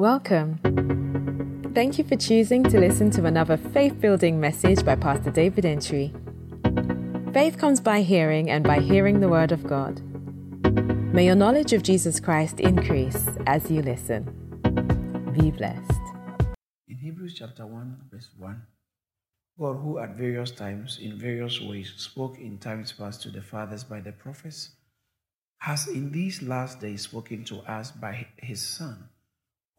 Welcome. Thank you for choosing to listen to another faith building message by Pastor David Antwi. Faith comes by hearing, and by hearing the Word of God. May your knowledge of Jesus Christ increase as you listen. Be blessed. In Hebrews chapter 1, verse 1, God, who at various times, in various ways, spoke in times past to the fathers by the prophets, has in these last days spoken to us by his Son,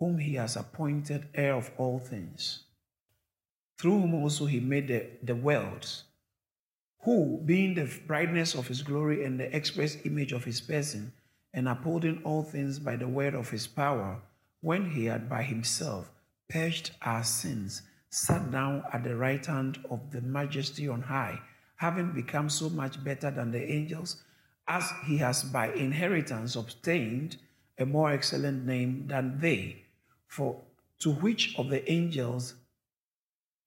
whom he has appointed heir of all things, through whom also he made the, the worlds, who, being the brightness of his glory and the express image of his person, and upholding all things by the word of his power, when he had by himself purged our sins, sat down at the right hand of the majesty on high, having become so much better than the angels, as he has by inheritance obtained a more excellent name than they. For to which of the angels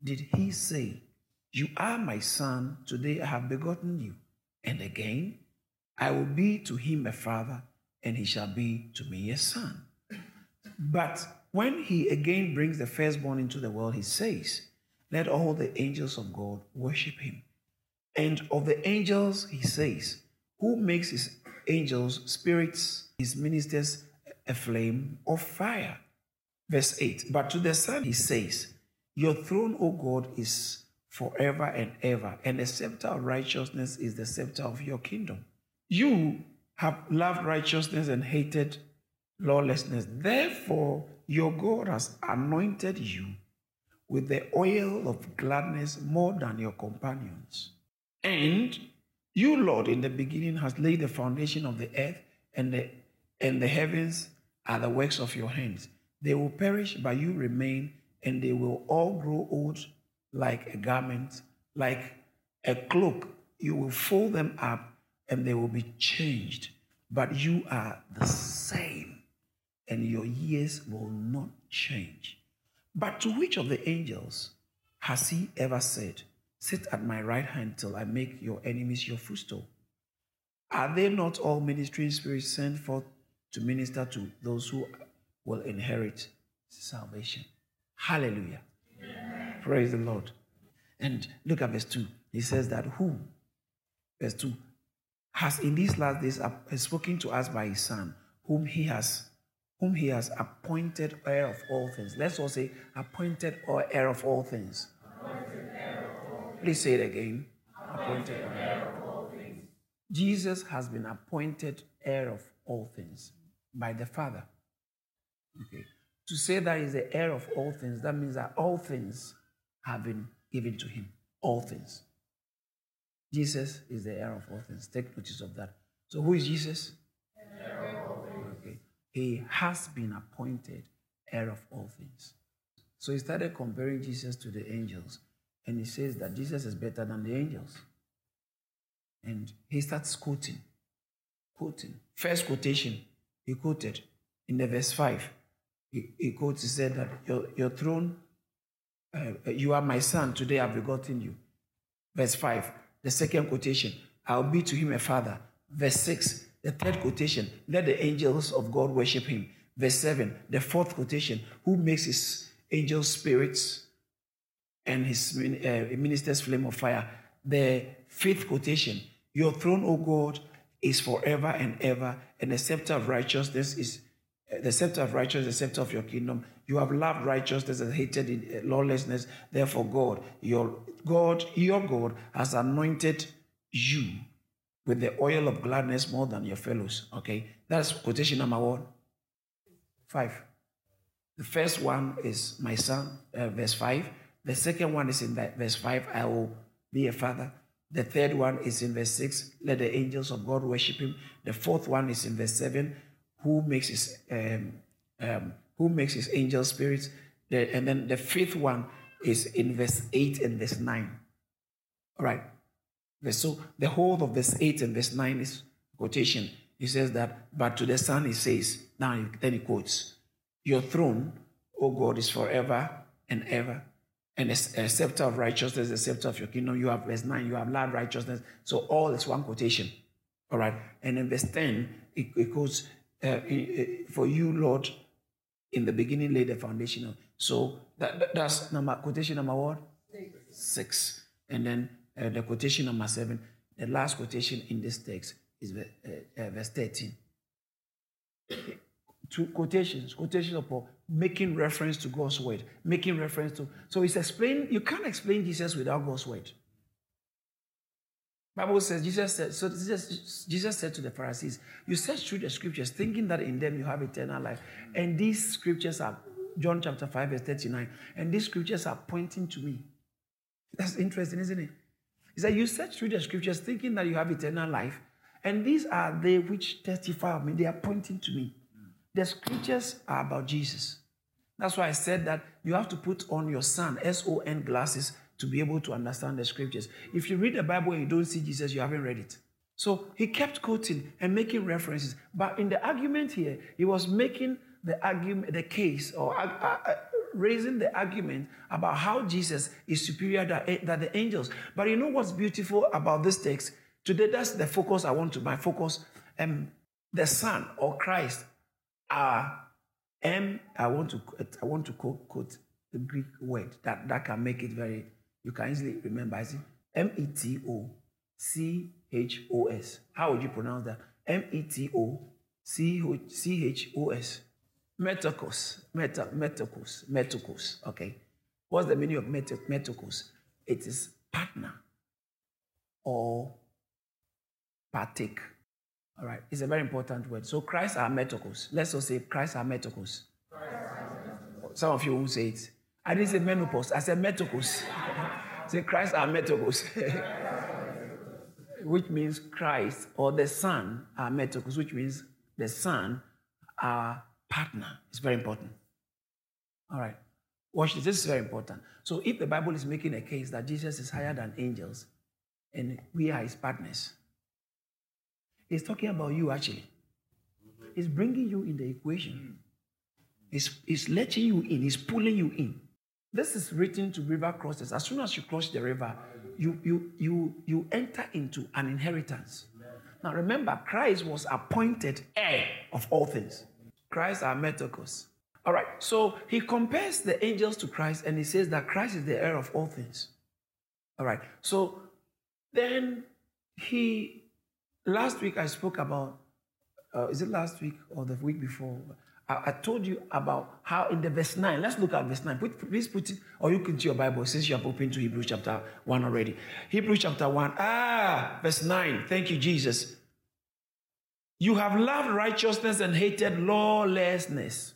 did he say, You are my son, today I have begotten you? And again, I will be to him a father, and he shall be to me a son. But when he again brings the firstborn into the world, he says, Let all the angels of God worship him. And of the angels, he says, Who makes his angels spirits, his ministers a flame of fire? Verse 8 But to the Son, he says, Your throne, O God, is forever and ever, and the scepter of righteousness is the scepter of your kingdom. You have loved righteousness and hated lawlessness. Therefore, your God has anointed you with the oil of gladness more than your companions. And you, Lord, in the beginning has laid the foundation of the earth, and the, and the heavens are the works of your hands. They will perish, but you remain, and they will all grow old like a garment, like a cloak. You will fold them up, and they will be changed. But you are the same, and your years will not change. But to which of the angels has he ever said, Sit at my right hand till I make your enemies your footstool? Are they not all ministering spirits sent forth to minister to those who will inherit salvation? Hallelujah. Amen. Praise the Lord. And look at verse 2. He says that who, verse 2, has in these last days spoken to us by his son, whom he has whom he has appointed heir of all things. Let's all say appointed or heir of all things. Please say it again. Appointed heir of all things. Jesus has been appointed heir of all things by the Father. Okay. To say that he's the heir of all things, that means that all things have been given to him. All things. Jesus is the heir of all things. Take notice of that. So who is Jesus? Okay. He has been appointed heir of all things. So he started comparing Jesus to the angels, and he says that Jesus is better than the angels. And he starts quoting, quoting. First quotation, he quoted in the verse 5. He, quotes, he said that your, your throne, uh, you are my son, today I've begotten you. Verse 5. The second quotation, I'll be to him a father. Verse 6. The third quotation, let the angels of God worship him. Verse 7. The fourth quotation, who makes his angels spirits and his uh, ministers flame of fire. The fifth quotation, your throne, O God, is forever and ever, and the scepter of righteousness is the scepter of righteousness, the scepter of your kingdom. You have loved righteousness and hated lawlessness. Therefore, God, your God, your God, has anointed you with the oil of gladness more than your fellows. Okay, that's quotation number one. Five. The first one is my son, uh, verse five. The second one is in that verse five. I will be a father. The third one is in verse six. Let the angels of God worship him. The fourth one is in verse seven who makes his um, um, who makes his angel spirits. The, and then the fifth one is in verse 8 and verse 9. All right. So the whole of verse 8 and verse 9 is quotation. He says that, but to the Son he says, now then he quotes, Your throne, O God, is forever and ever. And a, a scepter of righteousness, the scepter of your kingdom. You have verse 9, you have loved righteousness. So all is one quotation. All right. And in verse 10, it, it quotes, uh, for you, Lord, In the beginning laid the foundation. So that, that- that's number quotation number what? Six. And then uh, the quotation number seven. The last quotation in this text is uh, uh, verse 13. Two quotations, quotations of Paul, making reference to God's word, making reference to. So it's explained. You can't explain Jesus without God's word. Bible says Jesus said. So Jesus, Jesus said to the Pharisees, "You search through the scriptures, thinking that in them you have eternal life, and these scriptures are John chapter five verse thirty-nine, and these scriptures are pointing to me." That's interesting, isn't it? He said, You search through the scriptures thinking that you have eternal life, and these are they which testify of me. They are pointing to me. The scriptures are about Jesus. That's why I said that you have to put on your son, S O N glasses, to be able to understand the scriptures. If you read the Bible and you don't see Jesus, you haven't read it. So he kept quoting and making references. But in the argument here, he was making the argument, the case, or uh, uh, raising the argument about how Jesus is superior than, than the angels. But you know what's beautiful about this text? Today, that's the focus I want to, my focus. Um, the Son or Christ are M. I want to I want to quote, quote the Greek word that, that can make it very you can easily remember. I see M E T O C H O S. How would you pronounce that? M E T O C H O S. Metokos. Meta, metokos. Metokos. Okay. What's the meaning of meta, metokos? It is partner or partake. All right. It's a very important word. So Christ are metokos. Let's also say Christ are metokos. Some of you won't say it. I didn't say menopause. I said metokos. Say Christ are metokos. which means Christ or the Son are metokos, which means the Son are partner. It's very important. All right. Watch this. This is very important. So if the Bible is making a case that Jesus is higher than angels and we are his partners, he's talking about you actually. He's bringing you in the equation. He's, it's letting you in. He's pulling you in. This is written to river crossers. As soon as you cross the river, you, you, you, you enter into an inheritance. Now remember, Christ was appointed heir of all things. Christ are metokos. All right, so he compares the angels to Christ and he says that Christ is the heir of all things. All right, so then he, last week I spoke about, uh, is it last week or the week before? I, I, told you about how in the verse 9, let's look at verse 9. Put, please put it, or you can to your Bible since you have opened to Hebrews chapter 1 already. Hebrews chapter 1, ah, verse 9. Thank you, Jesus. You have loved righteousness and hated lawlessness.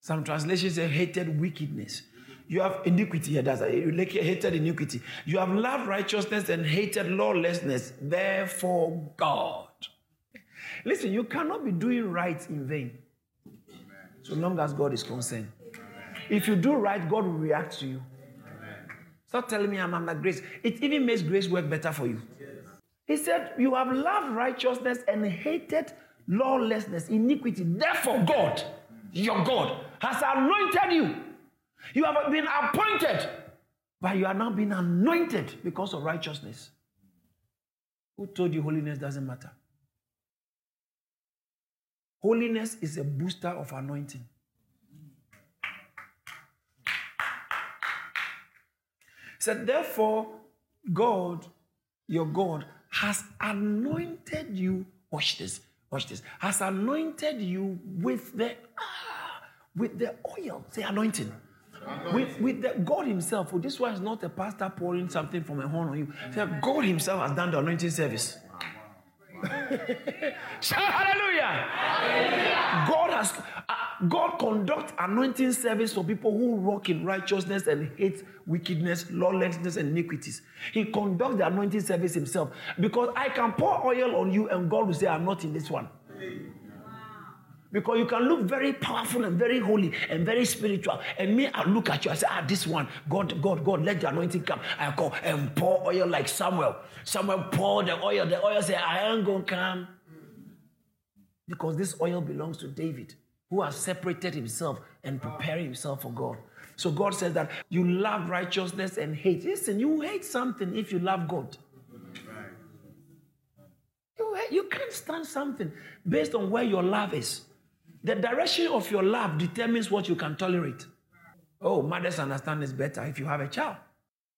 Some translations say hated wickedness. You have iniquity here. That's you hated iniquity. You have loved righteousness and hated lawlessness. Therefore, God. Listen, you cannot be doing right in vain. So long as God is concerned. If you do right, God will react to you. Stop telling me I'm under grace. It even makes grace work better for you. He said, You have loved righteousness and hated lawlessness, iniquity. Therefore, God, your God, has anointed you. You have been appointed, but you are now being anointed because of righteousness. Who told you holiness doesn't matter? Holiness is a booster of anointing. Said, Therefore, God, your God, has anointed you. Watch this. Watch this. Has anointed you with the ah, with the oil. Say anointing. With, with the God Himself. Oh, this one is not a pastor pouring something from a horn on you. Say, God Himself has done the anointing service. Shout hallelujah. hallelujah. God has uh, God conduct anointing service for people who walk in righteousness and hate wickedness, lawlessness, and iniquities. He conducts the anointing service himself because I can pour oil on you and God will say, I'm not in this one. Because you can look very powerful and very holy and very spiritual. And me, I look at you, I say, ah, this one, God, God, God, let the anointing come. I call and pour oil like Samuel. Samuel pour the oil. The oil say, I ain't gonna come. Because this oil belongs to David, who has separated himself and prepared himself for God. So God says that you love righteousness and hate. Listen, you hate something if you love God. You, you can't stand something based on where your love is. The direction of your love determines what you can tolerate. Oh, mothers understand this better if you have a child.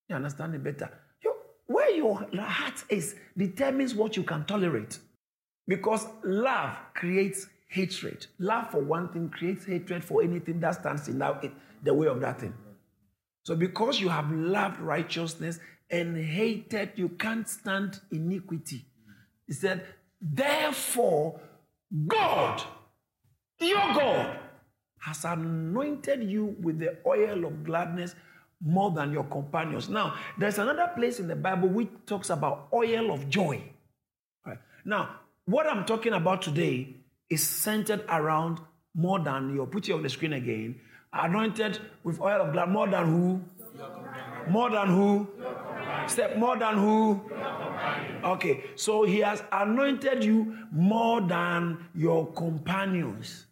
You understand it better. You, where your heart is determines what you can tolerate. Because love creates hatred. Love for one thing creates hatred for anything that stands in the way of that thing. So, because you have loved righteousness and hated, you can't stand iniquity. He said, Therefore, God, your God, has anointed you with the oil of gladness more than your companions. Now, there's another place in the Bible which talks about oil of joy. Right. Now, what I'm talking about today is centered around more than your put it on the screen again. Anointed with oil of gladness more than who? More than who? Step more than who? Okay, so he has anointed you more than your companions.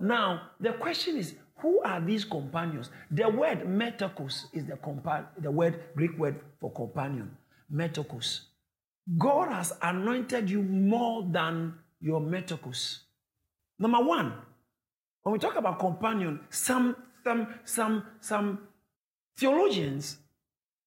Now, the question is, who are these companions? The word metokos is the, compa- the word Greek word for companion. Metokos. God has anointed you more than your metokos. Number one, when we talk about companion, some some some some theologians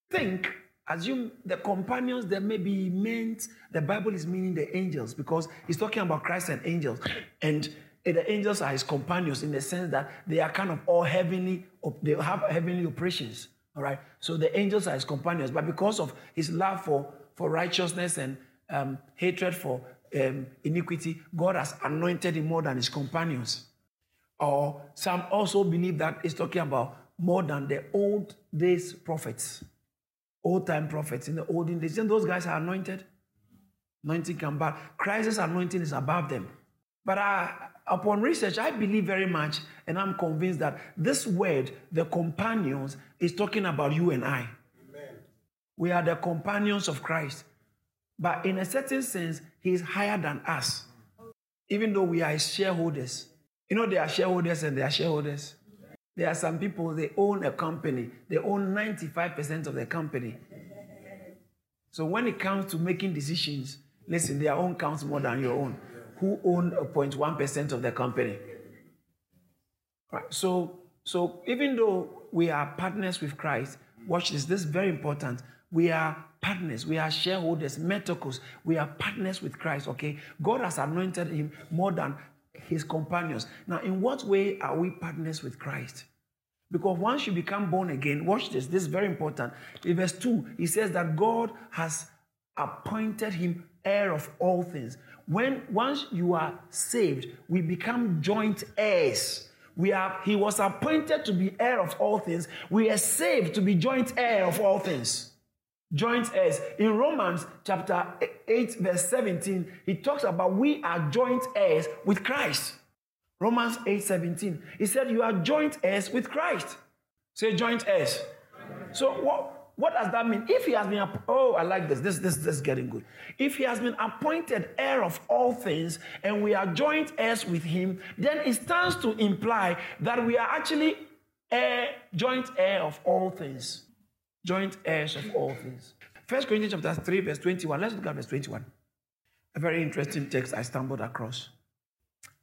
think assume the companions that may be meant the bible is meaning the angels because he's talking about christ and angels and the angels are his companions in the sense that they are kind of all heavenly they have heavenly operations all right so the angels are his companions but because of his love for for righteousness and um, hatred for um, iniquity god has anointed him more than his companions or some also believe that it's talking about more than the old days prophets old time prophets in the olden days. And those guys are anointed. Anointing can bar. Christ's anointing is above them. But I, upon research, I believe very much, and I'm convinced that this word, the companions, is talking about you and I. Amen. We are the companions of Christ. But in a certain sense, he is higher than us, even though we are his shareholders. You know, there are shareholders and there are shareholders. There are some people, they own a company, they own 95% of the company. So when it comes to making decisions, listen, their own counts more than your own. Who own 0.1% of the company? Right. So, so even though we are partners with Christ, watch this, this is very important. We are partners, we are shareholders, metokos, we are partners with Christ, okay? God has anointed him more than his companions. Now, in what way are we partners with Christ? Because once you become born again, watch this, this is very important. In verse 2, he says that God has appointed him heir of all things. When once you are saved, we become joint heirs. We are, he was appointed to be heir of all things. We are saved to be joint heir of all things. Joint heirs. In Romans chapter 8, verse 17, he talks about we are joint heirs with Christ. Romans 8 17. He said, You are joint heirs with Christ. Say joint heirs. So what, what does that mean? If he has been, oh, I like this. This, this, this is getting good. If he has been appointed heir of all things and we are joint heirs with him, then it stands to imply that we are actually heir, joint heir of all things. Joint heirs of all things. First Corinthians chapter 3, verse 21. Let's look at verse 21. A very interesting text I stumbled across.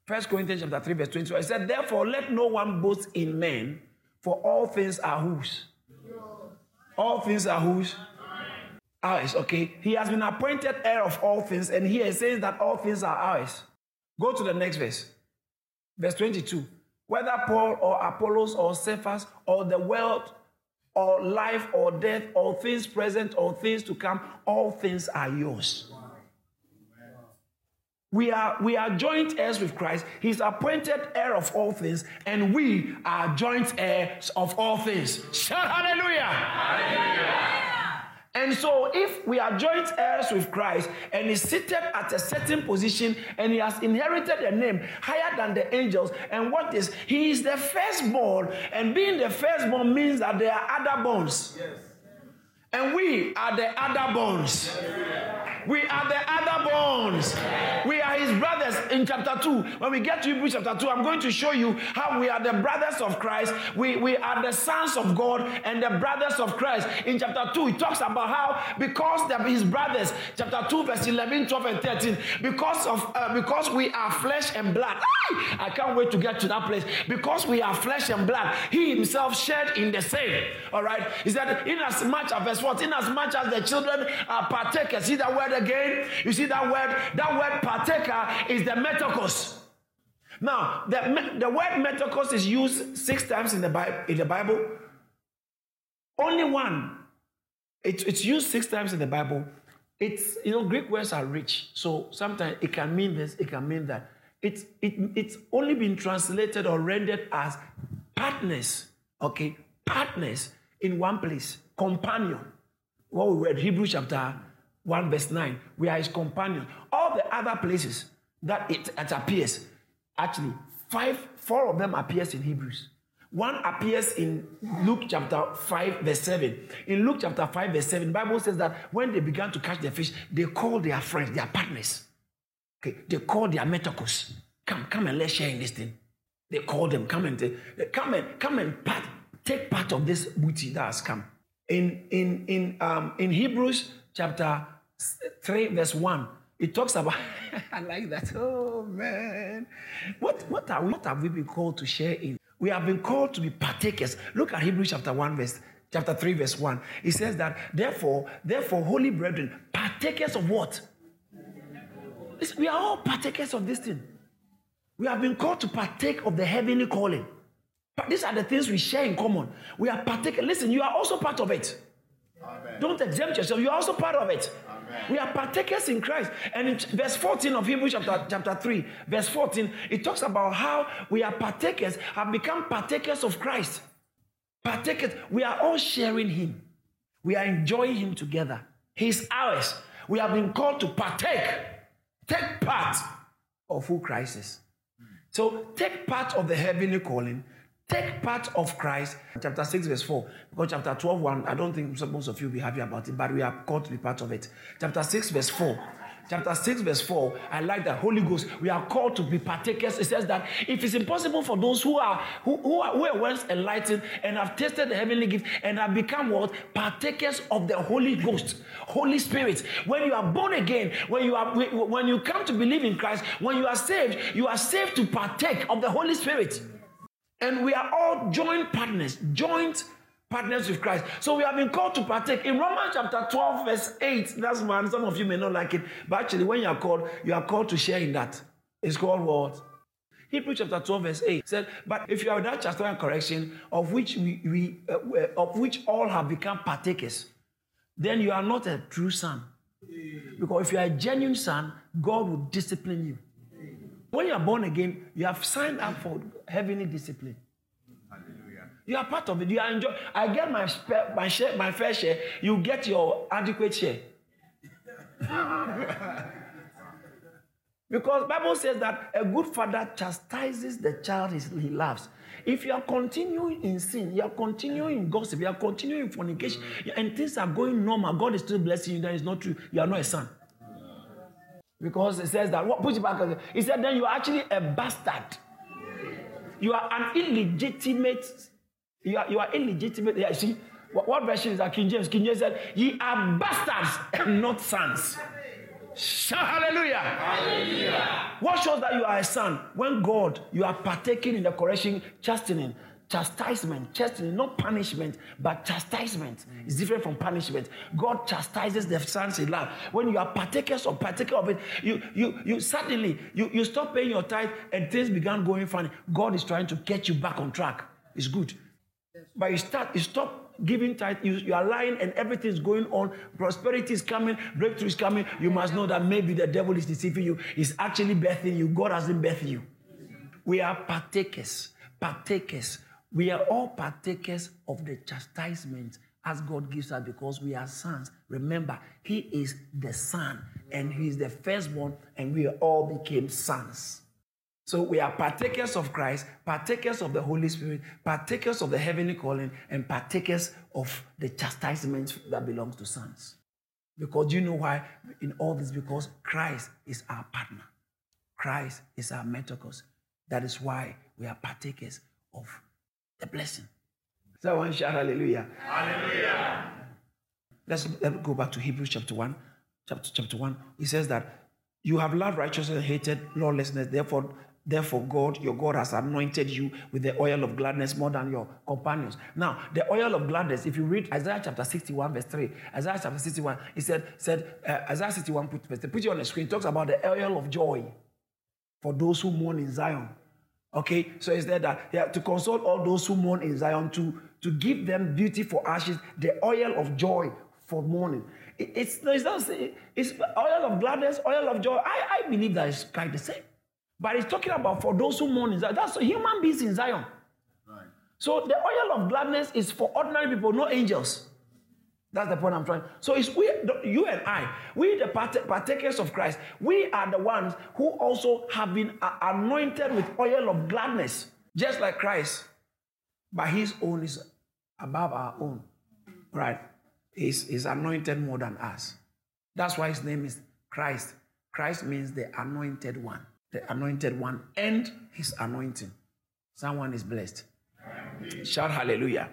First Corinthians chapter 3, verse 22. It said, Therefore, let no one boast in men, for all things are whose? All things are whose? Ours. Okay. He has been appointed heir of all things, and here it says that all things are ours. Go to the next verse. Verse 22. Whether Paul or Apollos or Cephas or the world or life or death or things present or things to come, all things are yours. We are, we are joint heirs with Christ. He's appointed heir of all things, and we are joint heirs of all things. Shout hallelujah. hallelujah. And so, if we are joint heirs with Christ and he's seated at a certain position and he has inherited a name higher than the angels, and what is he is the firstborn, and being the firstborn means that there are other bones. Yes. And we are the other bones. We are the other bones. We are his brothers in chapter 2. When we get to Hebrews chapter 2, I'm going to show you how we are the brothers of Christ. We, we are the sons of God and the brothers of Christ. In chapter 2, he talks about how because they're his brothers, chapter 2, verse 11, 12, and 13, because of uh, because we are flesh and blood. I can't wait to get to that place. Because we are flesh and blood, he himself shared in the same. All right. He said, in as much as verse 14, in as much as the children are partakers. See word again? You see that word? That word partaker is the metokos. Now, the, the word metokos is used six times in the Bible. In the Bible, only one. It, it's used six times in the Bible. It's you know Greek words are rich, so sometimes it can mean this, it can mean that. It's it, it's only been translated or rendered as partners. Okay, partners in one place, companion. What we read Hebrews chapter 1, verse 9. We are his companions. All the other places that it, it appears, actually, five, four of them appears in Hebrews. One appears in Luke chapter 5, verse 7. In Luke chapter 5, verse 7, Bible says that when they began to catch the fish, they called their friends, their partners. Okay, they called their metokos. Come, come and let's share in this thing. They called them, come and take, come and come and part, take part of this booty that has come. In in in um in Hebrews chapter 3, verse 1, it talks about I like that. Oh man. What what are what have we been called to share in? We have been called to be partakers. Look at Hebrews chapter 1, verse chapter 3, verse 1. It says that therefore, therefore, holy brethren, partakers of what? We are all partakers of this thing. We have been called to partake of the heavenly calling. But these are the things we share in common. We are partakers. Listen, you are also part of it. Amen. Don't exempt yourself. You are also part of it. We are partakers in Christ. And in verse 14 of Hebrews chapter, chapter 3, verse 14, it talks about how we are partakers, have become partakers of Christ. Partakers, we are all sharing Him. We are enjoying Him together. He's ours. We have been called to partake, take part of who Christ is. So take part of the heavenly calling, take part of Christ. Chapter 6, verse 4. Because chapter 12, 1, I don't think most of you will be happy about it, but we are called to be part of it. Chapter 6, verse 4 chapter 6, verse 4, I like that Holy Ghost, we are called to be partakers. It says that if it's impossible for those who are who, who are who are once enlightened and have tasted the heavenly gift and have become what? Partakers of the Holy Ghost, Holy Spirit. When you are born again, when you are when you come to believe in Christ, when you are saved, you are saved to partake of the Holy Spirit. And we are all joint partners, joint partners with Christ. So we have been called to partake. In Romans chapter 12, verse 8, that's one, some of you may not like it, but actually, when you are called, you are called to share in that. It's called what? Hebrews chapter 12, verse 8 said, But if you have that chastisement and correction, of which we, we uh, of which all have become partakers, then you are not a true son. Because if you are a genuine son, God will discipline you. When you are born again, you have signed up for heavenly discipline. Hallelujah. You are part of it. You are enjoy. I get my my share, my fair share. You get your adequate share. because Bible says that a good father chastises the child he loves. If you are continuing in sin, you are continuing in gossip, you are continuing in fornication, and things are going normal, God is still blessing you, that is not true. You are not a son. Because it says that, what, put it back. He said, then you are actually a bastard. You are an illegitimate you are, you are illegitimate. Yeah, see, what, what version is that? King James. King James said, Ye are bastards and not sons. Hallelujah. hallelujah. What shows that you are a son? When God, you are partaking in the correction, chastening, chastisement, chastening, not punishment, but chastisement is different from punishment. God chastises the sons in love. When you are partakers or partaker of it, you you you suddenly you, you stop paying your tithe and things began going funny. God is trying to get you back on track. It's good. But you start, you stop giving tithe, you, you are lying and everything is going on. Prosperity is coming, breakthrough is coming. You must know that maybe the devil is deceiving you. He's actually birthing you. God hasn't birthed you. We are partakers, partakers. We are all partakers of the chastisement as God gives us because we are sons. Remember, He is the Son and He is the firstborn, and we all became sons. So we are partakers of Christ, partakers of the Holy Spirit, partakers of the heavenly calling, and partakers of the chastisement that belongs to sons. Because you know why? In all this, because Christ is our partner. Christ is our metokos. That is why we are partakers of the blessing. Someone shout hallelujah. Hallelujah. Let's, let's go back to Hebrews chapter 1. Chapter, chapter 1. He says that you have loved righteousness and hated lawlessness. Therefore, Therefore, God, your God, has anointed you with the oil of gladness more than your companions. Now, the oil of gladness, if you read Isaiah chapter 61, verse 3, Isaiah chapter 61, he said, said uh, Isaiah 61, put, verse 3, put it on the screen, talks about the oil of joy for those who mourn in Zion. Okay, so it's there that yeah, to console all those who mourn in Zion, to, to give them beauty for ashes, the oil of joy for mourning. It, it's, it's not it's oil of gladness, oil of joy. I, I believe that it's quite the same. But it's talking about for those who mourn in Zion. That's human beings in Zion. Right. So the oil of gladness is for ordinary people, not angels. That's the point I'm trying. So it's we, you and I, we the partakers of Christ. We are the ones who also have been uh, anointed with oil of gladness, just like Christ. But His own is above our own, right? He's, he's anointed more than us. That's why His name is Christ. Christ means the anointed one the anointed one and his anointing. Someone is blessed. Shout hallelujah.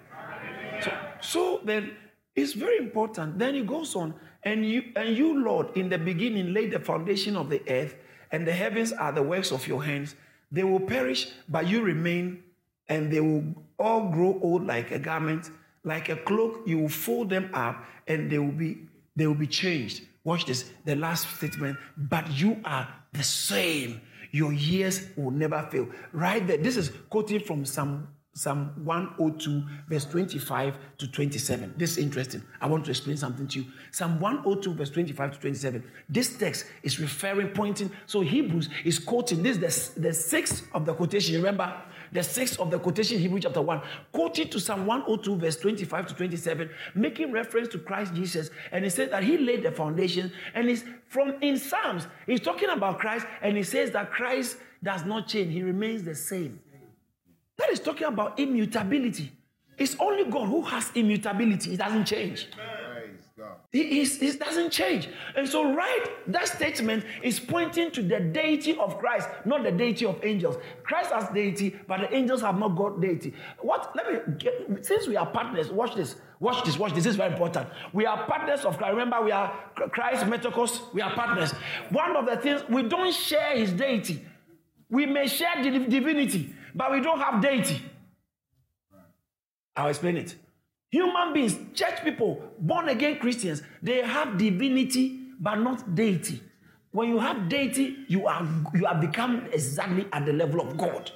So, so then it's very important. Then he goes on, and you and you, Lord, in the beginning laid the foundation of the earth, and the heavens are the works of your hands. They will perish, but you remain, and they will all grow old like a garment, like a cloak. You will fold them up, and they will be they will be changed. Watch this, the last statement. But you are the same. Your years will never fail. Right there. This is quoting from Psalm, Psalm 102, verse 25 to 27. This is interesting. I want to explain something to you. Psalm 102, verse 25 to 27. This text is referring, pointing. So Hebrews is quoting. This is the, the sixth of the quotation. Remember, the sixth of the quotation, Hebrew chapter 1, quoted to Psalm 102, verse 25 to 27, making reference to Christ Jesus. And he says that he laid the foundation. And he's from in Psalms, he's talking about Christ, and he says that Christ does not change, he remains the same. That is talking about immutability. It's only God who has immutability, it doesn't change. He, he, he, doesn't change. And so, right, that statement is pointing to the deity of Christ, not the deity of angels. Christ has deity, but the angels have not got deity. What? Let me get, since we are partners, watch this, watch this, watch this. This is very important. We are partners of Christ. Remember, we are Christ, Metokos, we are partners. One of the things, we don't share his deity. We may share divinity, but we don't have deity. I'll explain it. Human beings, church people, born again Christians, they have divinity but not deity. When you have deity, you are you have become exactly at the level of God.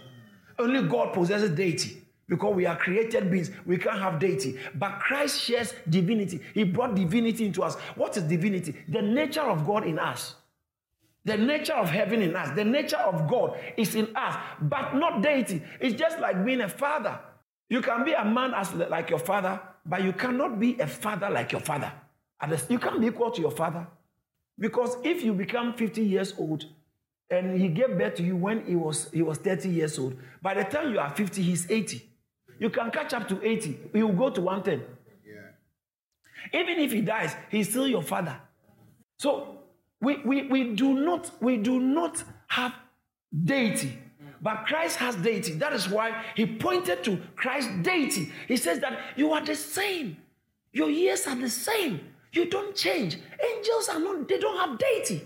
Only God possesses deity because we are created beings. We can't have deity. But Christ shares divinity. He brought divinity into us. What is divinity? The nature of God in us. The nature of heaven in us. The nature of God is in us, but not deity. It's just like being a father. You can be a man as like your father, but you cannot be a father like your father. You can't be equal to your father. Because if you become 50 years old and he gave birth to you when he was, he was 30 years old, by the time you are 50, he's 80. You can catch up to 80. He will go to 110. Yeah. Even if he dies, he's still your father. So we, we, we do not we do not have deity but Christ has deity. That is why he pointed to Christ's deity. He says that you are the same. Your years are the same. You don't change. Angels are not, they don't have deity.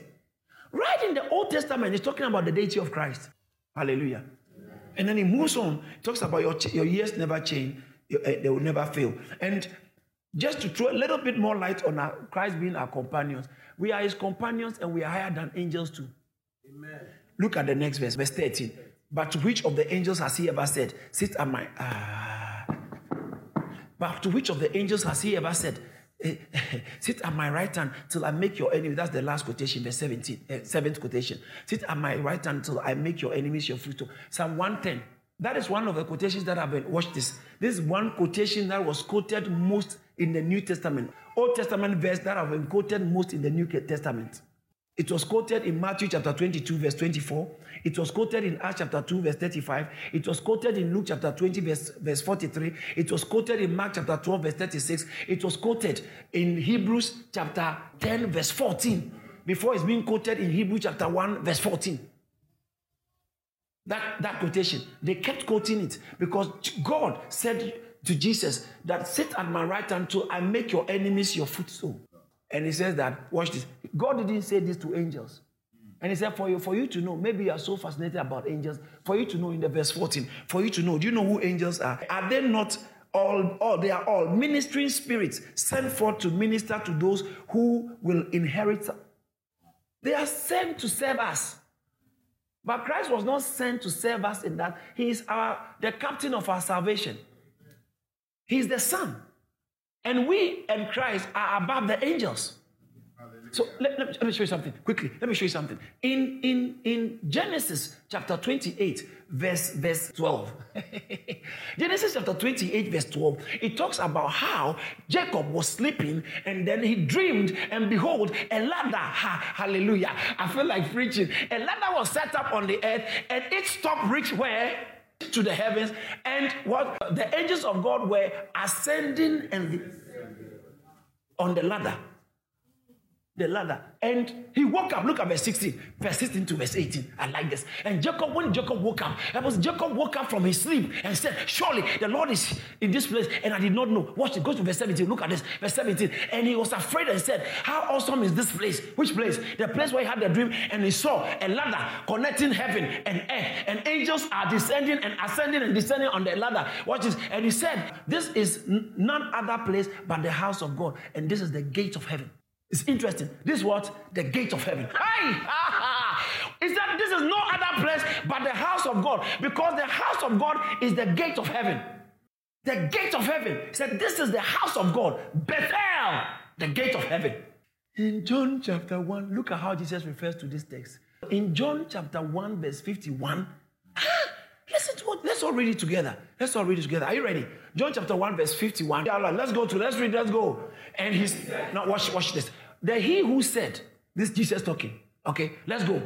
Right in the Old Testament, he's talking about the deity of Christ. Hallelujah. And then he moves on, talks about your, your years never change, eh, they will never fail. And just to throw a little bit more light on our, Christ being our companions, we are his companions and we are higher than angels too. Amen. Look at the next verse, verse 13. But to which of the angels has he ever said, Sit at my. Ah. But to which of the angels has he ever said, eh, Sit at my right hand till I make your enemy. That's the last quotation, verse 17, uh, seventh quotation. Sit at my right hand till I make your enemies your footstool. Psalm 110. That is one of the quotations that have been. Watch this. This is one quotation that was quoted most in the New Testament. Old Testament verse that have been quoted most in the New Testament. It was quoted in Matthew chapter 22, verse 24. It was quoted in Acts chapter 2, verse 35. It was quoted in Luke chapter 20, verse, verse 43. It was quoted in Mark chapter 12, verse 36. It was quoted in Hebrews chapter 10, verse 14. Before it's being quoted in Hebrews chapter 1, verse 14. That, that quotation, they kept quoting it because God said to Jesus that sit at my right hand till I make your enemies your footstool. And he says that, watch this. God didn't say this to angels. And he said, for you, for you to know, maybe you are so fascinated about angels, for you to know in the verse 14, for you to know, do you know who angels are? Are they not all, all they are all ministering spirits sent forth to minister to those who will inherit. They are sent to serve us. But Christ was not sent to serve us in that. He is our the captain of our salvation. He is the Son. And we and Christ are above the angels. So let, let, let, me show you something quickly. Let me show you something. In, in, in Genesis chapter 28, verse, verse 12. Genesis chapter 28, verse 12, it talks about how Jacob was sleeping and then he dreamed, and behold, a ladder, ha, hallelujah. I feel like preaching. A ladder was set up on the earth, and its top reached where? To the heavens, and what the angels of God were ascending and on the ladder the ladder. And he woke up. Look at verse 16, verse 16 to verse 18. I like this. And Jacob, when Jacob woke up, that was Jacob woke up from his sleep and said, Surely the Lord is in this place. And I did not know. Watch it. Go to verse 17. Look at this. Verse 17. And he was afraid and said, How awesome is this place? Which place? The place where he had the dream. And he saw a ladder connecting heaven and earth. And angels are descending and ascending and descending on the ladder. Watch this. And he said, This is none other place but the house of God. And this is the gate of heaven. It's interesting. This is what? The gate of heaven. Hey! is that this is no other place but the house of God because the house of God is the gate of heaven. The gate of heaven. He said, This is the house of God. Bethel, the gate of heaven. In John chapter 1, look at how Jesus refers to this text. In John chapter 1, verse 51, listen to what, let's all read it together. Let's all read it together. Are you ready? John chapter 1, verse 51. Let's go to, let's read, let's go. And he's, now watch, watch this. The he who said, this Jesus talking, okay, let's go.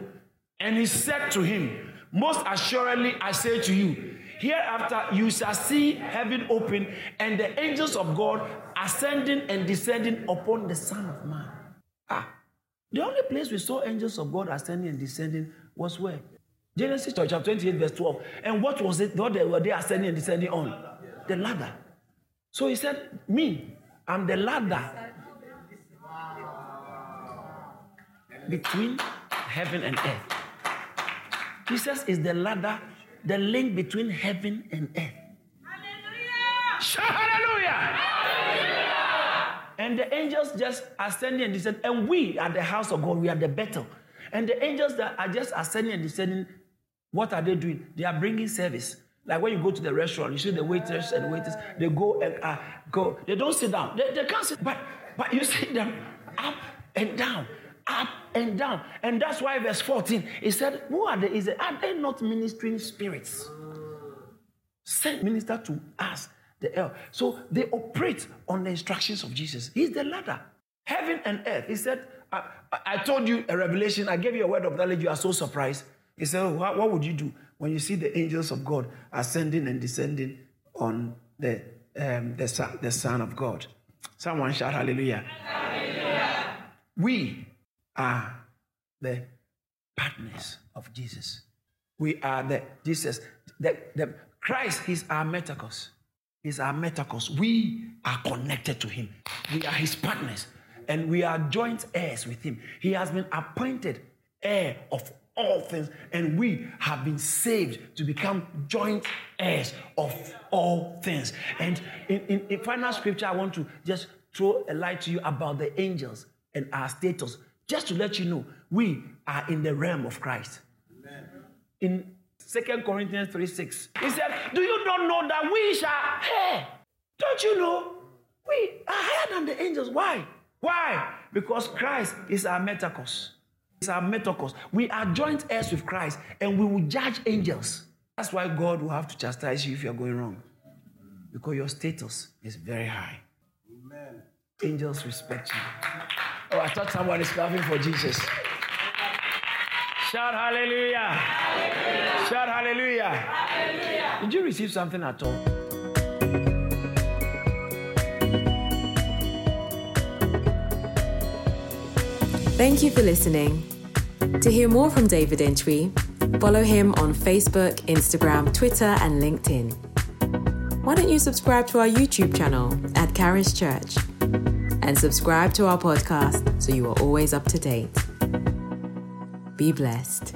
And he said to him, Most assuredly I say to you, hereafter you shall see heaven open and the angels of God ascending and descending upon the Son of Man. Ah, the only place we saw angels of God ascending and descending was where? Genesis chapter 28, verse 12. And what was it? What they were they ascending and descending on? The ladder. So he said, Me, I'm the ladder between heaven and earth. Jesus is the ladder, the link between heaven and earth. Hallelujah! Shout hallelujah! hallelujah! And the angels just ascending and descending, and we are the house of God, we are the Bethel. And the angels that are just ascending and descending, what are they doing? They are bringing service. Like when you go to the restaurant, you see the waiters and waiters, they go and uh, go. They don't sit down. They, they can't sit, but but you see them up and down up and down. And that's why verse 14, he said, Who are they? Is it, are they not ministering spirits? Sent minister to us, the earth. So they operate on the instructions of Jesus. He's the ladder. Heaven and earth. He said, I, I told you a revelation. I gave you a word of knowledge. You are so surprised. He said, what, what would you do when you see the angels of God ascending and descending on the, um, the, son, the Son of God? Someone shout hallelujah. hallelujah. We are the partners of Jesus. We are the Jesus. The, the Christ is our metokos. Is our metokos. We are connected to him. We are his partners. And we are joint heirs with him. He has been appointed heir of all things, and we have been saved to become joint heirs of all things. And in, in, in final scripture, I want to just throw a light to you about the angels and our status just to let you know, we are in the realm of Christ. Amen. In Second Corinthians 3 6, he said, Do you not know that we shall, hey, don't you know? We are higher than the angels. Why? Why? Because Christ is our metokos. It's our metokos. We are joint heirs with Christ and we will judge angels. That's why God will have to chastise you if you're going wrong. Because your status is very high. Amen. Angels respect you. Oh, I thought someone is clapping for Jesus. Shout hallelujah. hallelujah. Shout hallelujah. hallelujah. Did you receive something at all? Thank you for listening. To hear more from David Antwi, Follow him on Facebook, Instagram, Twitter, and LinkedIn. Why don't you subscribe to our YouTube channel at Charis Church? And subscribe to our podcast so you are always up to date. Be blessed.